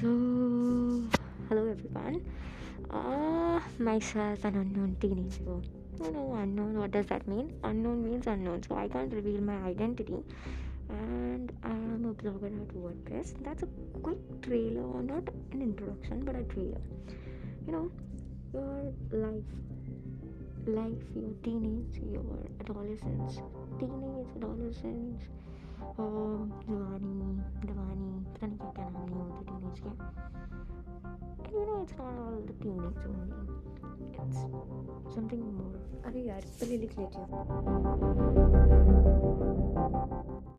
So, hello everyone. Uh, myself, an unknown teenager. No, no, unknown. What does that mean? Unknown means unknown. So, I can't reveal my identity. And I am a blogger at WordPress. That's a quick trailer, or not an introduction, but a trailer. You know, your life, life, your teenage, your adolescence, teenage, adolescence, um, Giovanni, होते teenage के and you know it's not all the teenage only it's something more अरे यार पहले लिख लेती हूँ